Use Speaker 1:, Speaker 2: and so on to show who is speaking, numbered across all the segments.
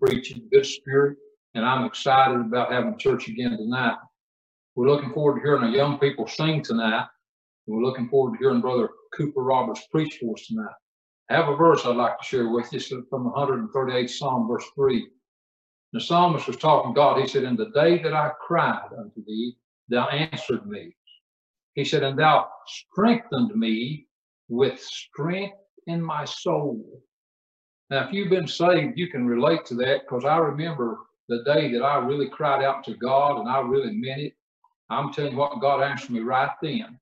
Speaker 1: preaching, good spirit, and I'm excited about having church again tonight. We're looking forward to hearing our young people sing tonight. We're looking forward to hearing Brother Cooper Roberts preach for us tonight. I have a verse I'd like to share with you from the 138th Psalm, verse 3. The psalmist was talking to God. He said, In the day that I cried unto thee, thou answered me. He said, And thou strengthened me with strength in my soul. Now, if you've been saved, you can relate to that because I remember the day that I really cried out to God and I really meant it. I'm telling you what, God answered me right then.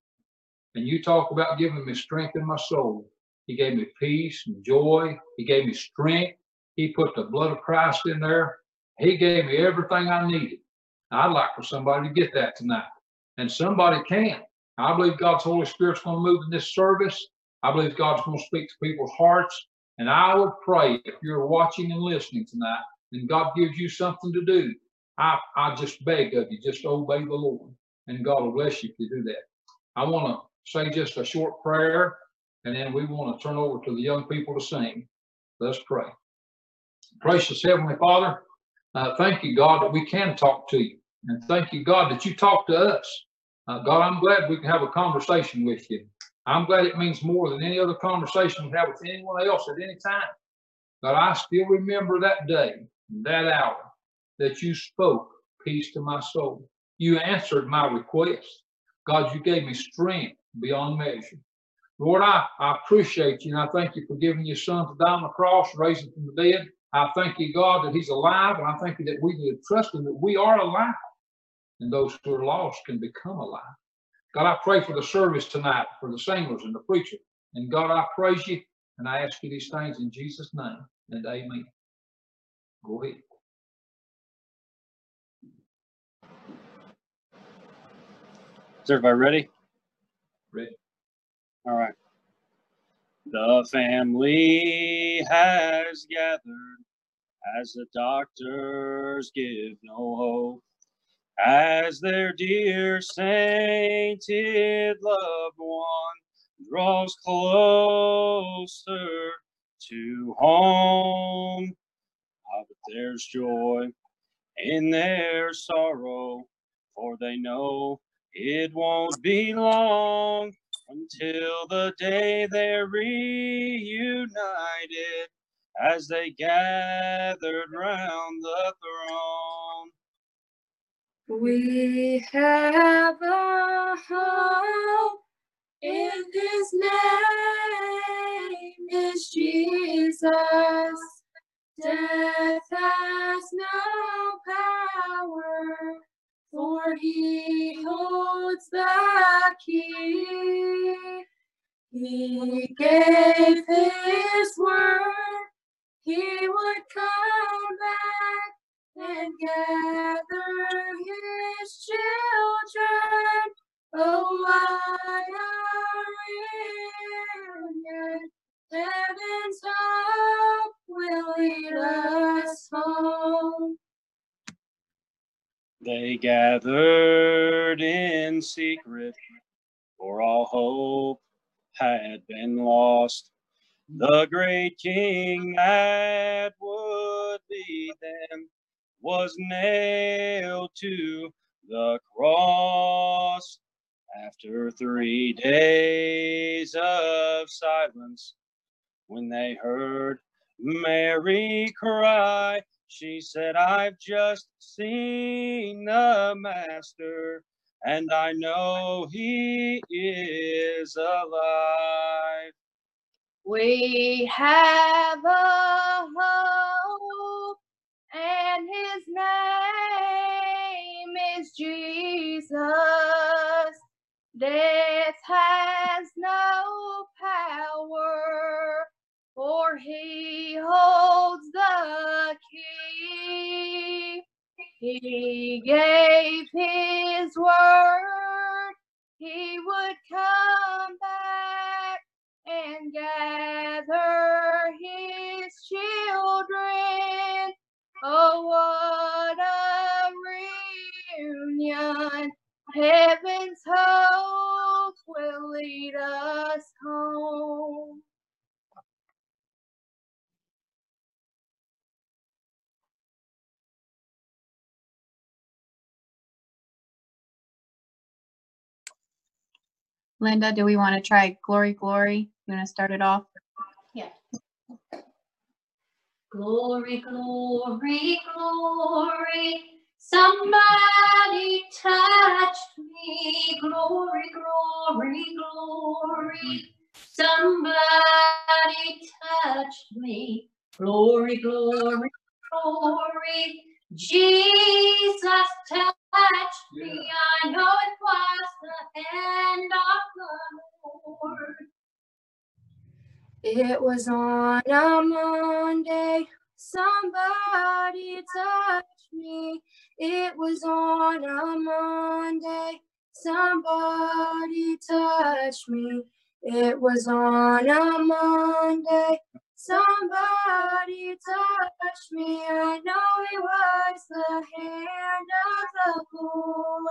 Speaker 1: And you talk about giving me strength in my soul. He gave me peace and joy. He gave me strength. He put the blood of Christ in there. He gave me everything I needed. I'd like for somebody to get that tonight. And somebody can. I believe God's Holy Spirit's going to move in this service. I believe God's going to speak to people's hearts. And I would pray if you're watching and listening tonight and God gives you something to do, I, I just beg of you, just obey the Lord. And God will bless you if you do that. I want to say just a short prayer, and then we want to turn over to the young people to sing. Let's pray. Gracious Heavenly Father, uh, thank you, God, that we can talk to you. And thank you, God, that you talk to us. Uh, God, I'm glad we can have a conversation with you. I'm glad it means more than any other conversation we have with anyone else at any time. But I still remember that day, that hour, that you spoke peace to my soul. You answered my request. God, you gave me strength beyond measure. Lord, I, I appreciate you and I thank you for giving your son to die on the cross, raising from the dead. I thank you, God, that he's alive, and I thank you that we can trust him that we are alive, and those who are lost can become alive. God, I pray for the service tonight, for the singers and the preacher. And God, I praise you and I ask you these things in Jesus' name and amen. Go ahead.
Speaker 2: Is everybody ready?
Speaker 1: Ready.
Speaker 2: All right. The family has gathered as the doctors give no hope as their dear sainted loved one draws closer to home. Ah, but there's joy in their sorrow, for they know it won't be long until the day they're reunited as they gathered round the throne.
Speaker 3: We have a hope in his name is Jesus. Death has no power, for he holds the key. He
Speaker 2: gathered in secret for all hope had been lost. The great king that would lead them was nailed she said, I've just seen the Master, and I know he is alive.
Speaker 4: We have a hope, and his name is Jesus. Death has no power, for he holds the key. He gave his word, he would come back and gather his children. Oh, what a reunion! Heaven's hope will lead us home.
Speaker 5: Linda, do we want to try Glory, Glory? You want to start it off? Yeah.
Speaker 4: Glory, glory, glory. Somebody touched me. Glory, glory, glory. Somebody touched me. Glory, glory, glory. Jesus touched me. I know it was the hand of the Lord. It was on a Monday. Somebody touched me. It was on a Monday. Somebody touched me. It was on a Monday. Somebody touched me. I know it was the hand of the Lord.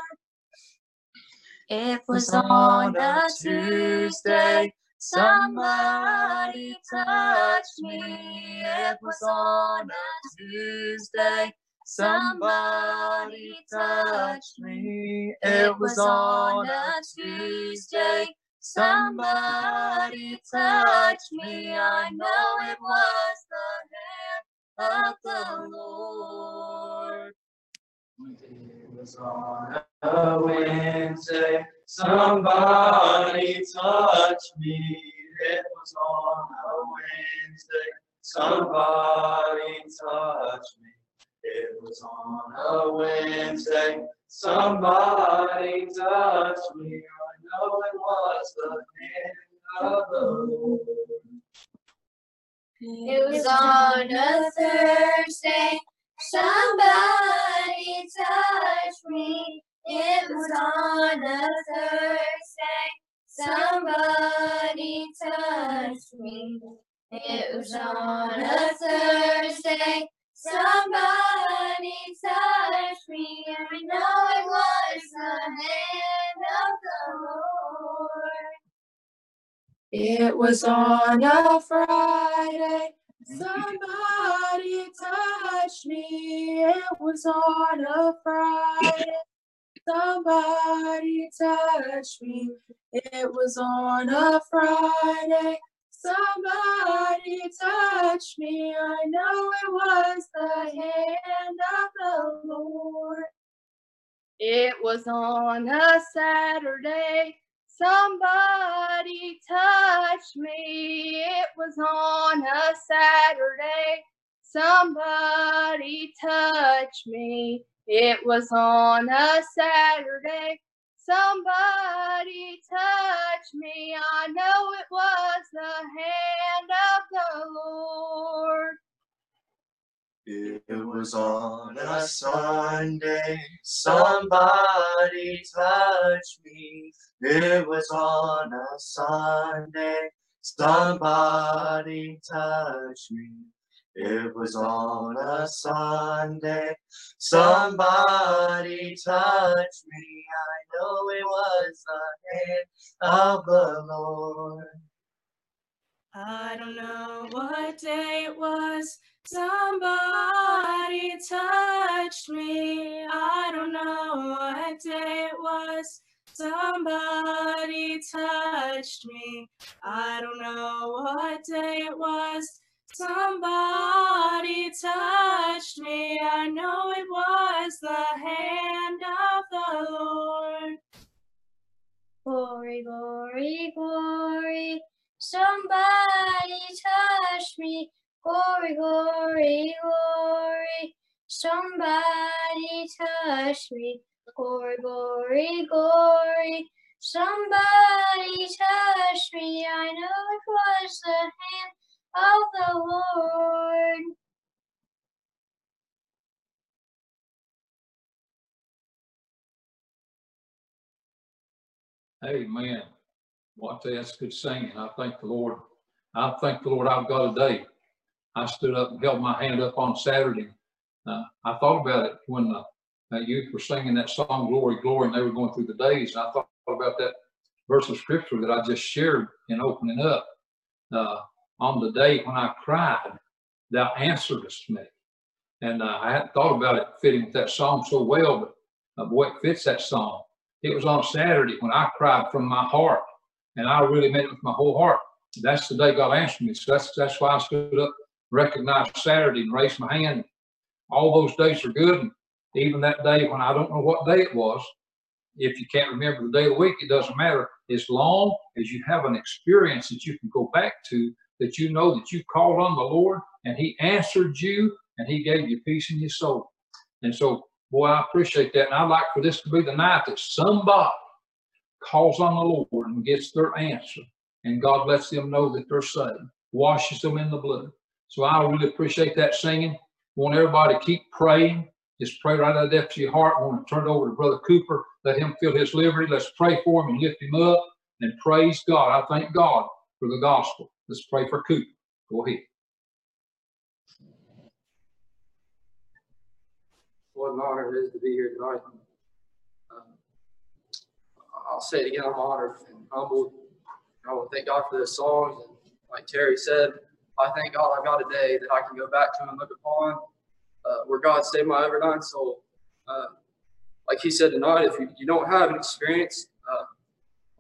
Speaker 4: It was on a Tuesday. Somebody touched me. It was on a Tuesday. Somebody touched me. It was on a Tuesday. Somebody touched me. I know it was the hand of the Lord.
Speaker 6: It was on a Wednesday, somebody touched me. It was on a Wednesday, somebody touched me. It was on a Wednesday, somebody touched me. It was
Speaker 4: on a Thursday. Somebody touched me. It was on a Thursday. Somebody touched me. It was on a Thursday. Somebody touched me. I know it was the hand. It was on a Friday. Somebody touched me. It was on a Friday. Somebody touched me. It was on a Friday. Somebody touched me. I know it was the hand of the Lord. It was on a Saturday. Somebody touched me. It was on a Saturday. Somebody touched me. It was on a Saturday. Somebody touched me. I know it was the hand of the Lord.
Speaker 6: It was on a Sunday, somebody touched me. It was on a Sunday, somebody touched me. It was on a Sunday. Somebody touched me. I know it was the hand of the Lord.
Speaker 7: I don't know what day it was. Somebody touched me. I don't know what day it was. Somebody touched me. I don't know what day it was. Somebody touched me. I know it was the hand of the Lord.
Speaker 8: Glory, glory, glory. Somebody touched me. Glory, glory, glory. Somebody touch me. Glory, glory, glory. Somebody touch me. I know it was the hand of the Lord.
Speaker 1: Amen. Well, I that's good singing. I thank the Lord. I thank the Lord I've got a day. I stood up and held my hand up on Saturday. Uh, I thought about it when the, that youth were singing that song, Glory, Glory, and they were going through the days. I thought about that verse of scripture that I just shared in opening up. Uh, on the day when I cried, thou answeredest me. And uh, I hadn't thought about it fitting with that song so well, but uh, boy, it fits that song. It was on Saturday when I cried from my heart, and I really meant it with my whole heart. That's the day God answered me. So that's that's why I stood up, recognized Saturday, and raised my hand. All those days are good, and even that day when I don't know what day it was. If you can't remember the day of the week, it doesn't matter. As long as you have an experience that you can go back to, that you know that you called on the Lord and He answered you and He gave you peace in your soul. And so Boy, I appreciate that. And I'd like for this to be the night that somebody calls on the Lord and gets their answer. And God lets them know that they're saved, washes them in the blood. So I really appreciate that singing. Want everybody to keep praying. Just pray right out of the depths of your heart. I want to turn it over to Brother Cooper. Let him feel his liberty. Let's pray for him and lift him up and praise God. I thank God for the gospel. Let's pray for Cooper. Go ahead.
Speaker 9: what an honor it is to be here tonight. Um, I'll say it again, I'm honored and humbled. I want to thank God for this song. And like Terry said, I thank God I've got a day that I can go back to and look upon uh, where God saved my dying soul. Uh, like he said tonight, if you, you don't have an experience, uh,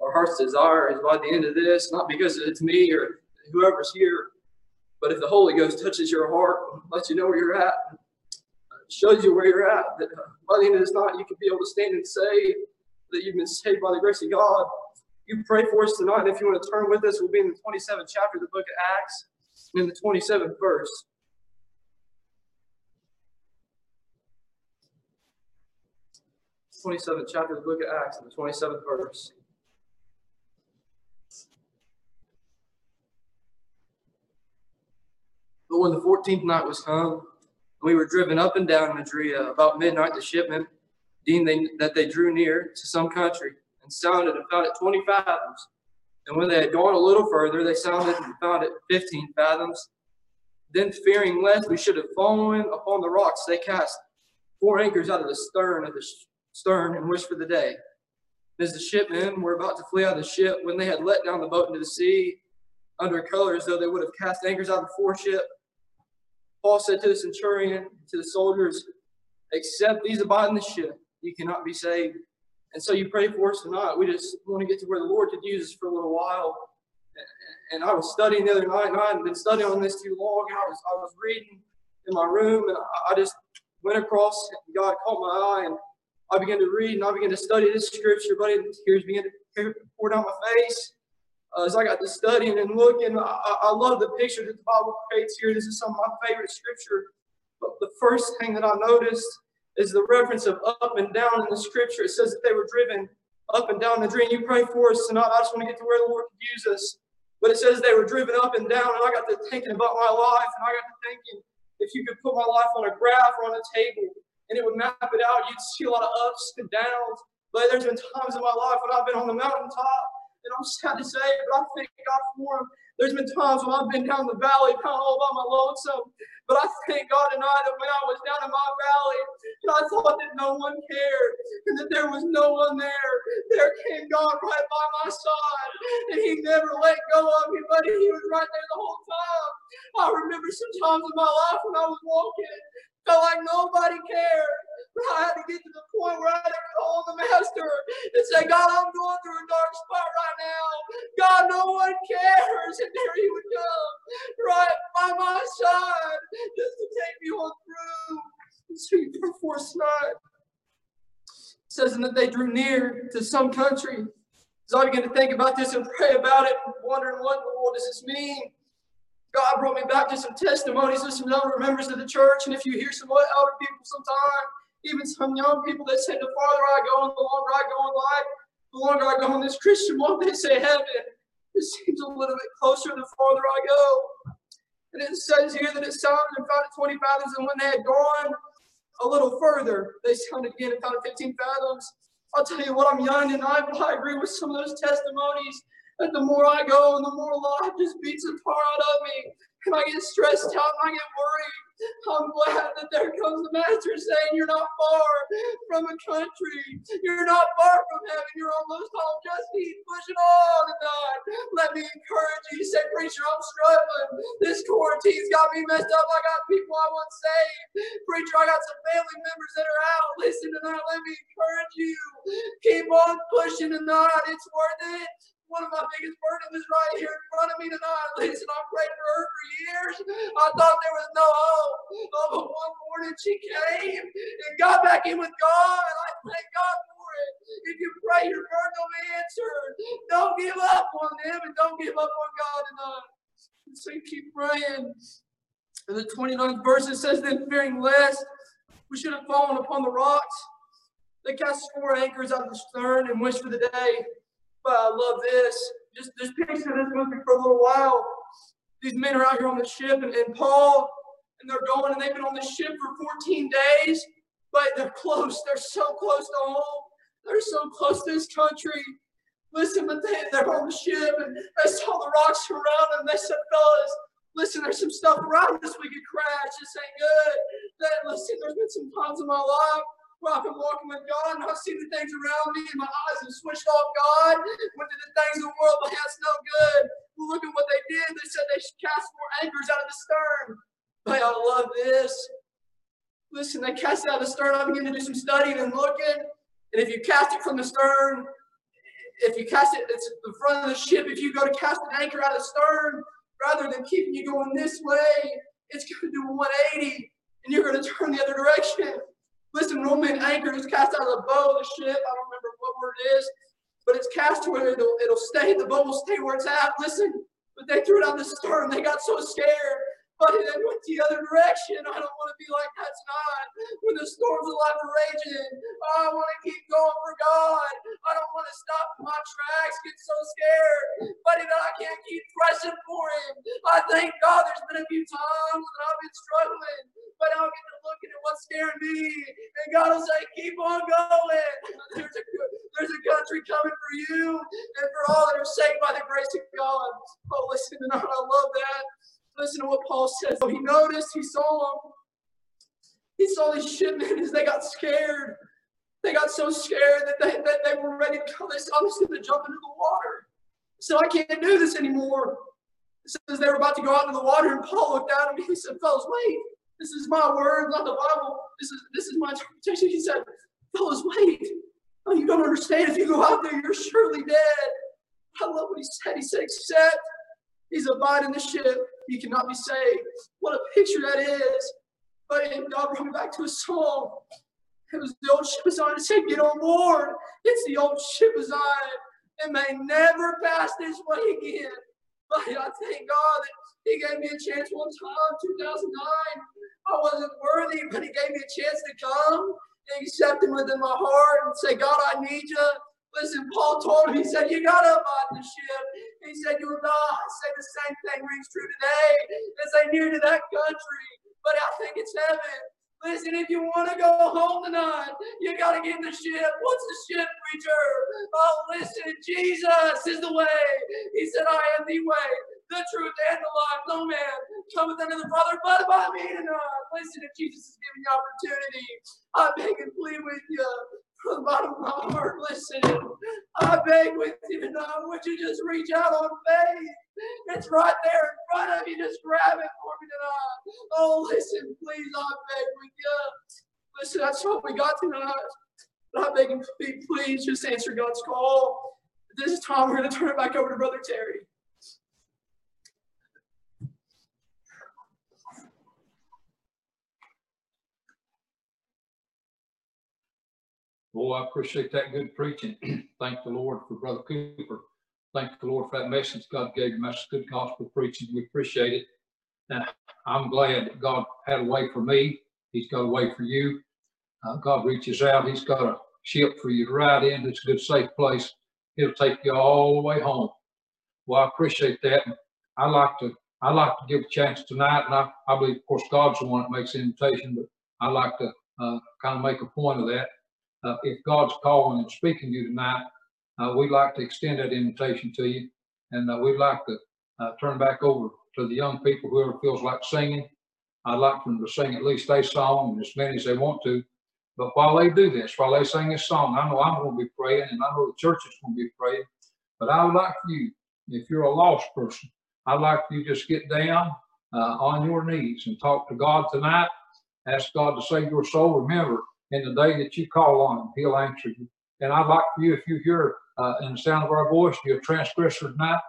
Speaker 9: our heart's desire is by the end of this, not because it's me or whoever's here, but if the Holy Ghost touches your heart, lets you know where you're at, shows you where you're at. That by the end of this night, you can be able to stand and say that you've been saved by the grace of God. You pray for us tonight. And If you want to turn with us, we'll be in the 27th chapter of the book of Acts, in the 27th verse. Twenty-seventh chapter of the book of Acts, in the twenty-seventh verse. But when the fourteenth night was come, we were driven up and down in Adria. About midnight, the shipmen deemed they, that they drew near to some country and sounded and found it 20 fathoms. And when they had gone a little further, they sounded and found it 15 fathoms. Then, fearing lest we should have fallen upon the rocks, they cast four anchors out of the stern of the stern and wished for the day. As the shipmen were about to flee out of the ship, when they had let down the boat into the sea, under colors, though they would have cast anchors out of the foreship, Paul said to the centurion, to the soldiers, except these abide in the ship, you cannot be saved. And so you pray for us tonight. We just want to get to where the Lord could use us for a little while. And I was studying the other night, and I hadn't been studying on this too long. And I was I was reading in my room, and I just went across. God caught my eye, and I began to read, and I began to study this scripture. But tears began to pour down my face uh, as I got to studying and looking, I, I love the picture that the Bible creates here. This is some of my favorite scripture. But the first thing that I noticed is the reference of up and down in the scripture. It says that they were driven up and down the dream. You pray for us tonight. I just want to get to where the Lord could use us. But it says they were driven up and down, and I got to thinking about my life, and I got to thinking if you could put my life on a graph or on a table, and it would map it out, you'd see a lot of ups and downs. But there's been times in my life when I've been on the mountaintop, And I'm sad to say but I thank God for him. There's been times when I've been down the valley kind of all by my lonesome. But I thank God tonight that when I was down in my valley and I thought that no one cared and that there was no one there, there came God right by my side and he never let go of me, but he was right there the whole time. I remember some times in my life when I was walking, felt like nobody cared. I had to get to the point where I had to call the master and say, God, I'm going through a dark spot right now. God, no one cares. And there he would come right by my side just to take me on through. So perforce not. It says that they drew near to some country. So I began to think about this and pray about it, wondering what in the world does this mean? God brought me back to some testimonies of some elder members of the church. And if you hear some elder people sometime, even some young people that say, the farther I go and the longer I go in life, the longer I go in this Christian walk, they say heaven. It seems a little bit closer the farther I go. And it says here that it sounded and found 20 fathoms, and when they had gone a little further, they sounded again and found 15 fathoms. I'll tell you what, I'm young tonight, but I agree with some of those testimonies that the more I go and the more life just beats the tar out of me. And I get stressed out and I get worried. I'm glad that there comes the master saying, You're not far from a country. You're not far from heaven. You're almost home. Just keep pushing on tonight. Let me encourage you. Say, Preacher, I'm struggling. This quarantine's got me messed up. I got people I want saved. Preacher, I got some family members that are out. Listen to that. Let me encourage you. Keep on pushing tonight. It's worth it. One of my biggest burdens is right here in front of me tonight. Listen, I prayed for her for years. I thought there was no hope. Oh, but one morning she came and got back in with God. And I thank God for it. If you pray, your prayer will be answered. Don't give up on them and don't give up on God tonight. So keep praying. In the 29th verse, it says, Then fearing lest we should have fallen upon the rocks, they cast four anchors out of the stern and wished for the day. I love this. Just, just picture this with me for a little while. These men are out here on the ship, and, and Paul, and they're going, and they've been on the ship for 14 days, but they're close. They're so close to home. They're so close to this country. Listen, but they, they're on the ship, and they saw the rocks around them. They said, fellas, listen, there's some stuff around us we could crash. This ain't good. That, listen, there's been some times in my life I've been walking with God and I've seen the things around me and my eyes have switched off God, went to the things of the world, but that's no good. Look at what they did. They said they should cast more anchors out of the stern. But I love this. Listen, they cast out of the stern. I began to do some studying and looking. And if you cast it from the stern, if you cast it, it's the front of the ship. If you go to cast an anchor out of the stern, rather than keeping you going this way, it's going to do 180 and you're going to turn the other direction. Listen, normally an anchor is cast out of the bow of the ship. I don't remember what word it is, but it's cast to where it'll, it'll stay. The boat will stay where it's at. Listen, but they threw it on the stern. They got so scared. But they went the other direction. I don't want to be like that tonight. When the storms of life are raging, I want to keep going for God. I don't want to stop my tracks, get so scared. But you I can't keep pressing for Him. I thank God there's been a few times that I've been struggling, but I'll get to looking at what's scaring me. And God will say, keep on going. There's a, there's a country coming for you and for all that are saved by the grace of God. Oh, listen I love that. Listen to what Paul says. So he noticed, he saw them. He saw these shipmen as they got scared. They got so scared that they, that they were ready to come. They saw them going to jump into the water. So I can't do this anymore. It says they were about to go out into the water, and Paul looked down at him. He said, "Fellas, wait. This is my word, not the Bible. This is this is my interpretation." He said, "Fellas, wait. Oh, you don't understand. If you go out there, you're surely dead." I love what he said. He said, "Except he's abiding the ship, you cannot be saved. What a picture that is. But God brought me back to a song. It was the old Ship of Zion. It said, Get on board. It's the old Ship of Zion. It may never pass this way again. But I thank God that He gave me a chance one time, 2009. I wasn't worthy, but He gave me a chance to come and accept Him within my heart and say, God, I need you. Listen, Paul told him, he said, You got to abide the ship. He said, You will not. I say the same thing rings true today as I near to that country. But I think it's heaven. Listen, if you want to go home tonight, you got to get in the ship. What's the ship, preacher? Oh, listen, Jesus is the way. He said, I am the way, the truth, and the life. No man cometh unto the Father but by me tonight. Listen, if Jesus is giving you opportunity, I beg and plead with you from the bottom of my heart. Listen, I beg with you tonight. Would you just reach out on faith? It's right there in front of you. Just grab it for me tonight. Oh, listen, please, I beg with you. Listen, that's what we got tonight. But I beg plead, please just answer God's call. At this time, we're going to turn it back over to Brother Terry.
Speaker 1: Boy, I appreciate that good preaching. Thank the Lord for Brother Cooper. Thank the Lord for that message God gave him. That's good gospel preaching. We appreciate it. And I'm glad that God had a way for me. He's got a way for you. Uh, God reaches out. He's got a ship for you to ride in. It's a good, safe place. It'll take you all the way home. Well, I appreciate that. I like to I like to give a chance tonight, and I, I believe, of course, God's the one that makes the invitation, but I like to uh, kind of make a point of that. Uh, if God's calling and speaking to you tonight, uh, we'd like to extend that invitation to you, and uh, we'd like to uh, turn back over to the young people, whoever feels like singing. I'd like them to sing at least a song, and as many as they want to. But while they do this, while they sing this song, I know I'm going to be praying, and I know the church is going to be praying. But I would like you, if you're a lost person, I'd like you just get down uh, on your knees and talk to God tonight. Ask God to save your soul. Remember, in the day that you call on Him, He'll answer you. And I'd like for you, if you hear uh, in the sound of our voice, you're a transgressor tonight,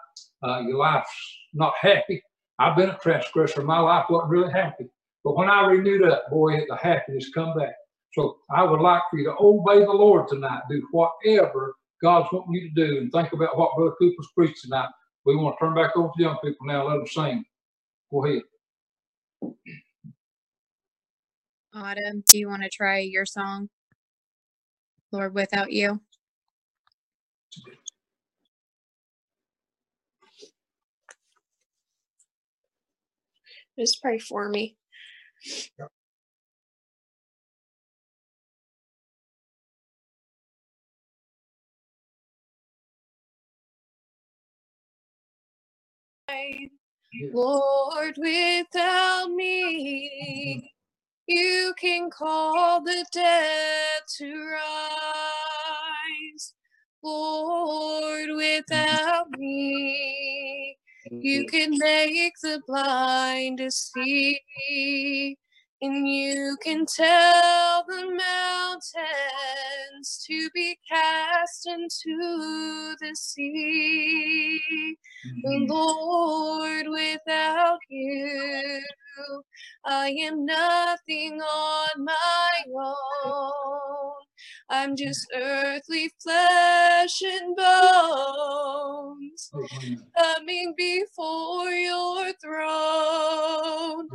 Speaker 1: uh, your life's not happy. I've been a transgressor. My life wasn't really happy. But when I renewed up, boy, the happiness come back. So I would like for you to obey the Lord tonight. Do whatever God's wanting you to do. And think about what Brother Cooper's preached tonight. We want to turn back over to young people now. Let them sing. Go ahead.
Speaker 5: Autumn, do you want to try your song? Lord, without you.
Speaker 10: Just pray for me. Lord, without me, you can call the dead to rise. Lord, without me, you can make the blind to see. And you can tell the mountains to be cast into the sea. Mm-hmm. Lord, without you, I am nothing on my own. I'm just earthly flesh and bones coming before your throne.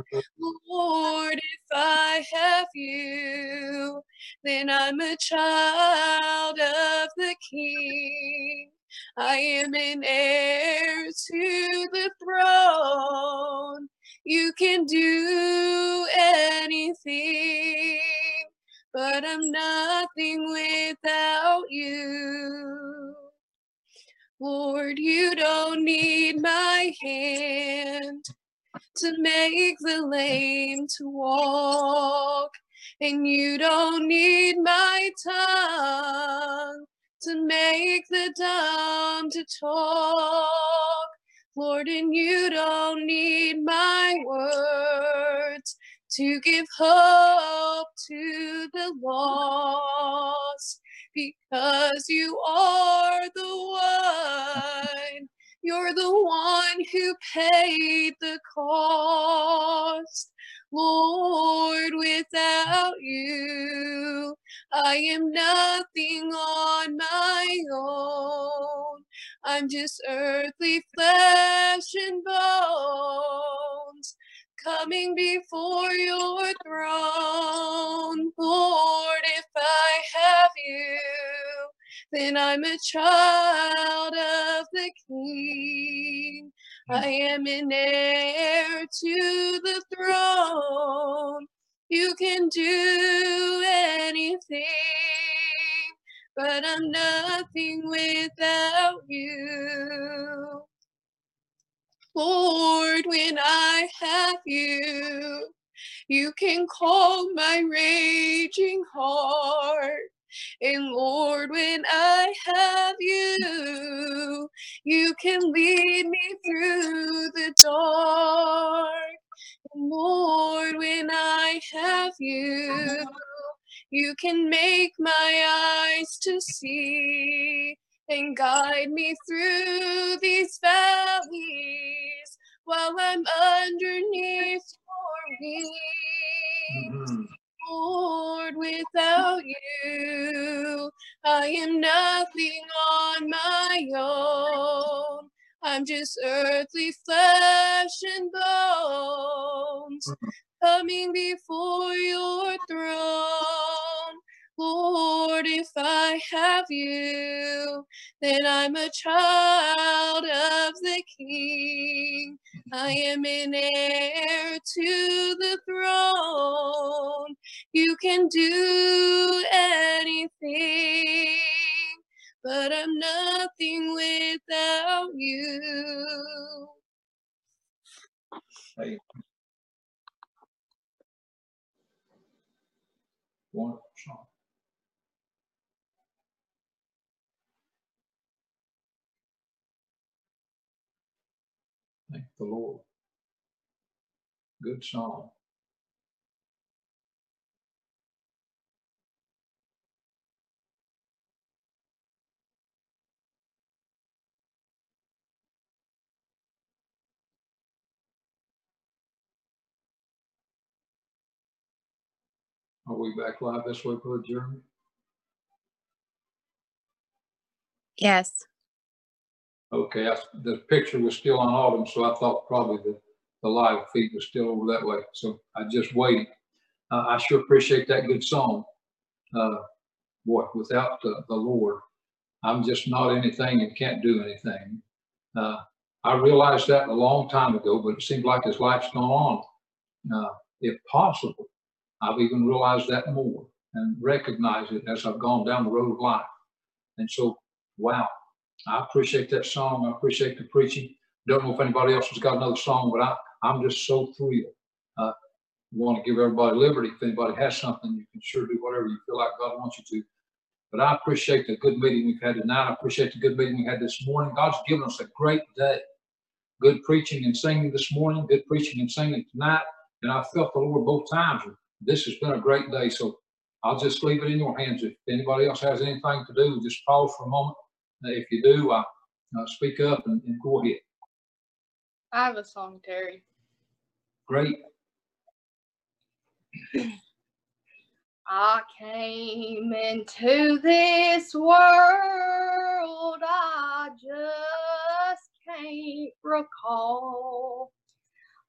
Speaker 10: Lord, if I have you, then I'm a child of the King. I am an heir to the throne. You can do anything, but I'm nothing without you. Lord, you don't need my hand to make the lame to walk, and you don't need my tongue to make the dumb to talk. Lord, and you don't need my words to give hope to the lost because you are the one. You're the one who paid the cost. Lord, without you, I am nothing on my own. I'm just earthly flesh and bones coming before your throne. Lord, if I have you, then I'm a child of the King. I am an heir to the throne. You can do anything, but I'm nothing without you. Lord, when I have you, you can calm my raging heart. And Lord, when I have you, you can lead me through the dark. And Lord, when I have you, you can make my eyes to see and guide me through these valleys while I'm underneath your wings.
Speaker 1: Mhm.
Speaker 10: Lord, without you, I am nothing on my own. I'm just earthly flesh and bones coming before your throne. Lord, if I have you, then I'm a child of the King. I am an heir to the throne. You can do anything, but I'm nothing without you.
Speaker 1: Hey. Wonderful song. Thank the Lord. Good song. Are we back live this way, Brother Jeremy?
Speaker 5: Yes.
Speaker 1: Okay, I, the picture was still on Autumn, so I thought probably the, the live feed was still over that way. So I just waited. Uh, I sure appreciate that good song. Uh, boy, without the, the Lord, I'm just not anything and can't do anything. Uh, I realized that a long time ago, but it seems like as life's gone on, if possible, I've even realized that more and recognized it as I've gone down the road of life. And so, wow, I appreciate that song. I appreciate the preaching. Don't know if anybody else has got another song, but I, I'm just so thrilled. Uh, want to give everybody liberty. If anybody has something, you can sure do whatever you feel like God wants you to. But I appreciate the good meeting we've had tonight. I appreciate the good meeting we had this morning. God's given us a great day. Good preaching and singing this morning, good preaching and singing tonight. And I felt the Lord both times. This has been a great day. So I'll just leave it in your hands. If anybody else has anything to do, just pause for a moment. If you do, uh, uh, speak up and, and go ahead.
Speaker 10: I have a song, Terry.
Speaker 1: Great.
Speaker 10: I came into this world, I just can't recall.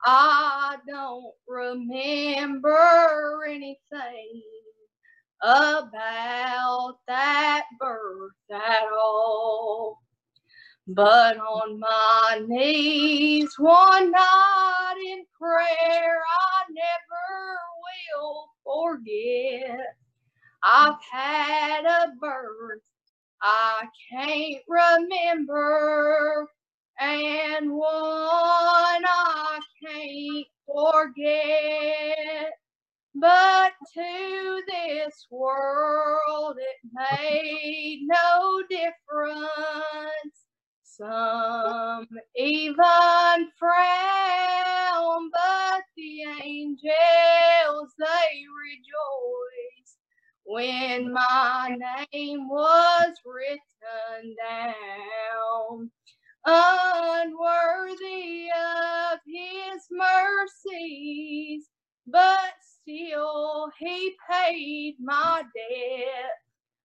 Speaker 10: I don't remember anything about that birth at all. But on my knees one night in prayer, I never will forget. I've had a birth I can't remember, and one I can't forget. But to this world it made no difference. Some even frown, but the angels they rejoice when my name was written down. Unworthy of his mercies, but still he paid my debt.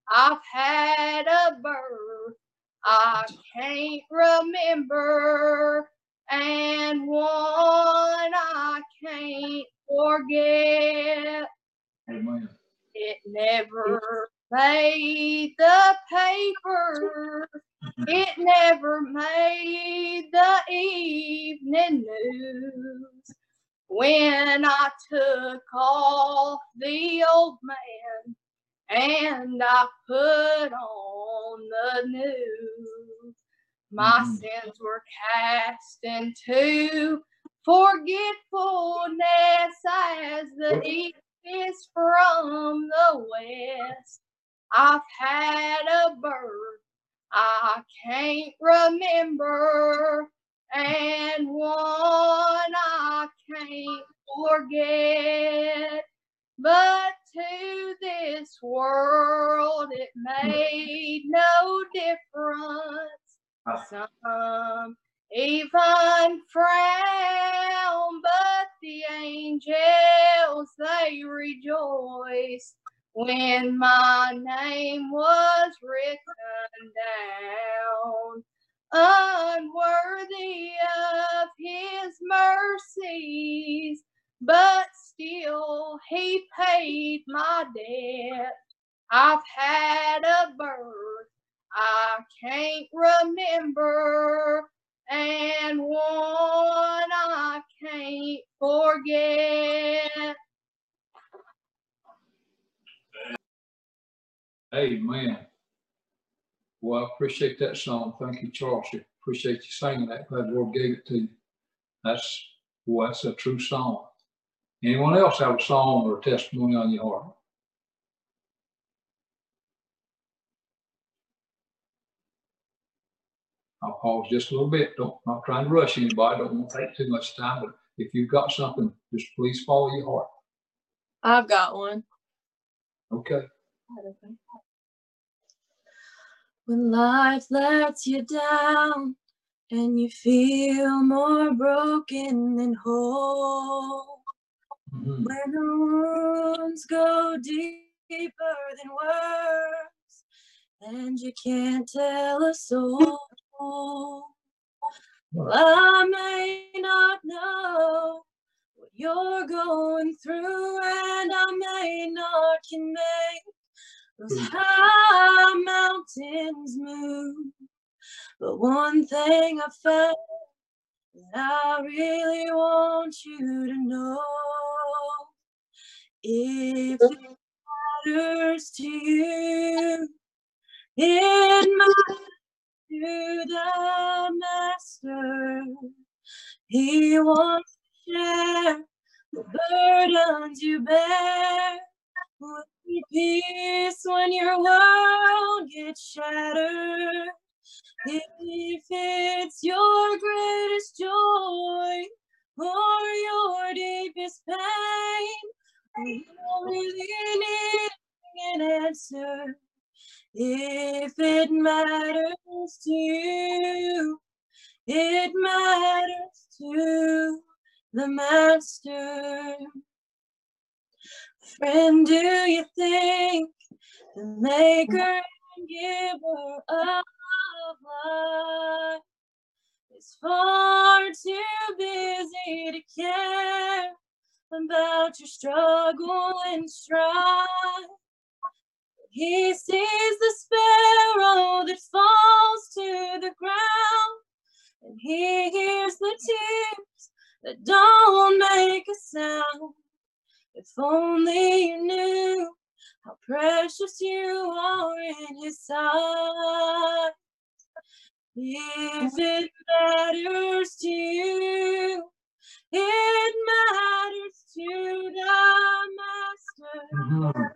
Speaker 10: I've had a birth I can't remember, and one I can't forget.
Speaker 1: Amen.
Speaker 10: It never made the paper. It never made the evening news.
Speaker 4: When I took off the old man and I put on the new. My
Speaker 1: Mhm.
Speaker 4: sins were cast into forgetfulness as the east is from the west. I've had a birth I can't remember, and one I can't forget. But to this world it made no difference.
Speaker 1: Ah.
Speaker 4: Some even frown, but the angels they rejoice when my name was written down. Unworthy of his mercies, but still he paid my debt. I've had a birth I can't remember, and one I can't forget.
Speaker 1: Amen. Well, I appreciate that song. Thank you, Charles. I Appreciate you singing that. Glad the Lord gave it to you. That's, boy, that's a true song. Anyone else have a song or a testimony on your heart? I'll pause just a little bit. Don't, not trying to rush anybody. Don't want to take too much time, but if you've got something, just please follow your heart.
Speaker 7: I've got one.
Speaker 1: Okay.
Speaker 7: When life lets you down and you feel more broken than whole.
Speaker 1: Mhm.
Speaker 7: When the wounds go deeper than words and you can't tell a soul. Well, I may not know what you're going through, and I may not can make those high mountains move. But one thing I found that I really want you to know. If it matters to you, it matters to the Master. He wants to share the burdens you bear. Peace when your world gets shattered. If it's your greatest joy or your deepest pain, don't really need an answer. If it matters to you, it matters to the Master. Friend, do you think the maker and giver of life is far too busy to care about your struggle and strife? He sees the sparrow that falls to the ground, and he hears the tears that don't make a sound. If only you knew how precious you are in his sight. If it matters to you, it matters to the master.
Speaker 1: Mhm.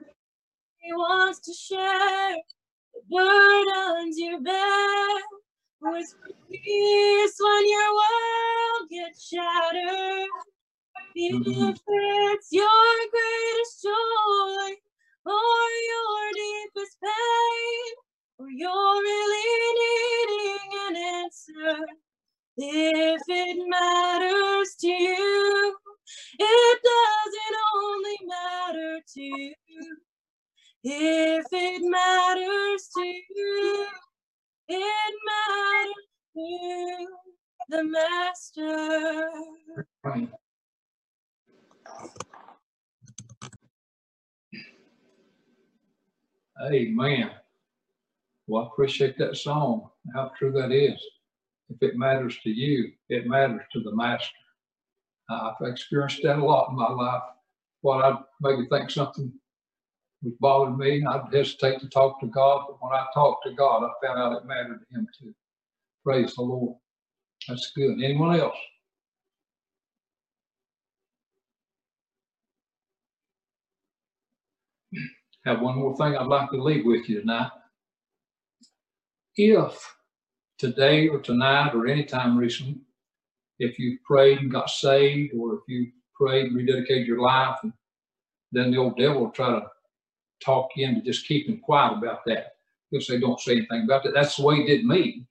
Speaker 7: He wants to share the burdens you bear. With peace when your world gets shattered.
Speaker 1: Mhm.
Speaker 7: If it's your greatest joy or your deepest pain, or you're really needing an answer, if it matters to you, it doesn't only matter to you. It
Speaker 1: appreciate that song, how true that is. If it matters to you, it matters to the master. Uh, I've experienced that a lot in my life. What I'd maybe think something was bothering me, I'd hesitate to talk to God, but when I talked to God, I found out it mattered to him too. Praise the Lord. That's good. Anyone else? Have one more thing I'd like to leave with you tonight. If today or tonight or anytime recently, if you prayed and got saved, or if you prayed and rededicated your life, and then the old devil will try to talk you into just keeping quiet about that. He'll say, don't say anything about that. That's the way he did me.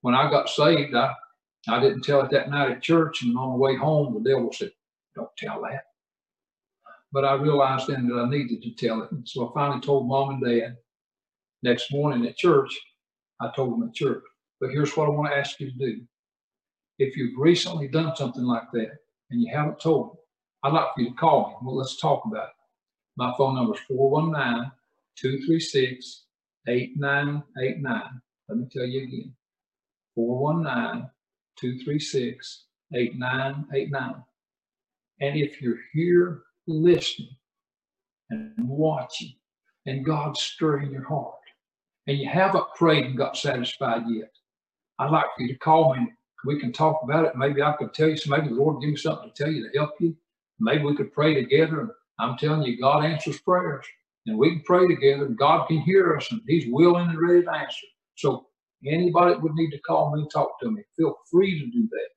Speaker 1: When I got saved, I, I didn't tell it that night at church, and on the way home, the devil said, don't tell that. But I realized then that I needed to tell it. And so I finally told mom and dad. Next morning at church, I told them at church. But here's what I want to ask you to do. If you've recently done something like that and you haven't told me, I'd like for you to call me. Well, let's talk about it. My phone number is 419 236 8989. Let me tell you again 419 236 8989. And if you're here listening and watching, and God's stirring your heart, and you haven't prayed and got satisfied yet, I'd like for you to call me. We can talk about it. Maybe I could tell you, maybe the Lord give me something to tell you to help you. Maybe we could pray together. I'm telling you, God answers prayers. And we can pray together, and God can hear us, and He's willing and ready to answer. So anybody would need to call me, talk to me, feel free to do that.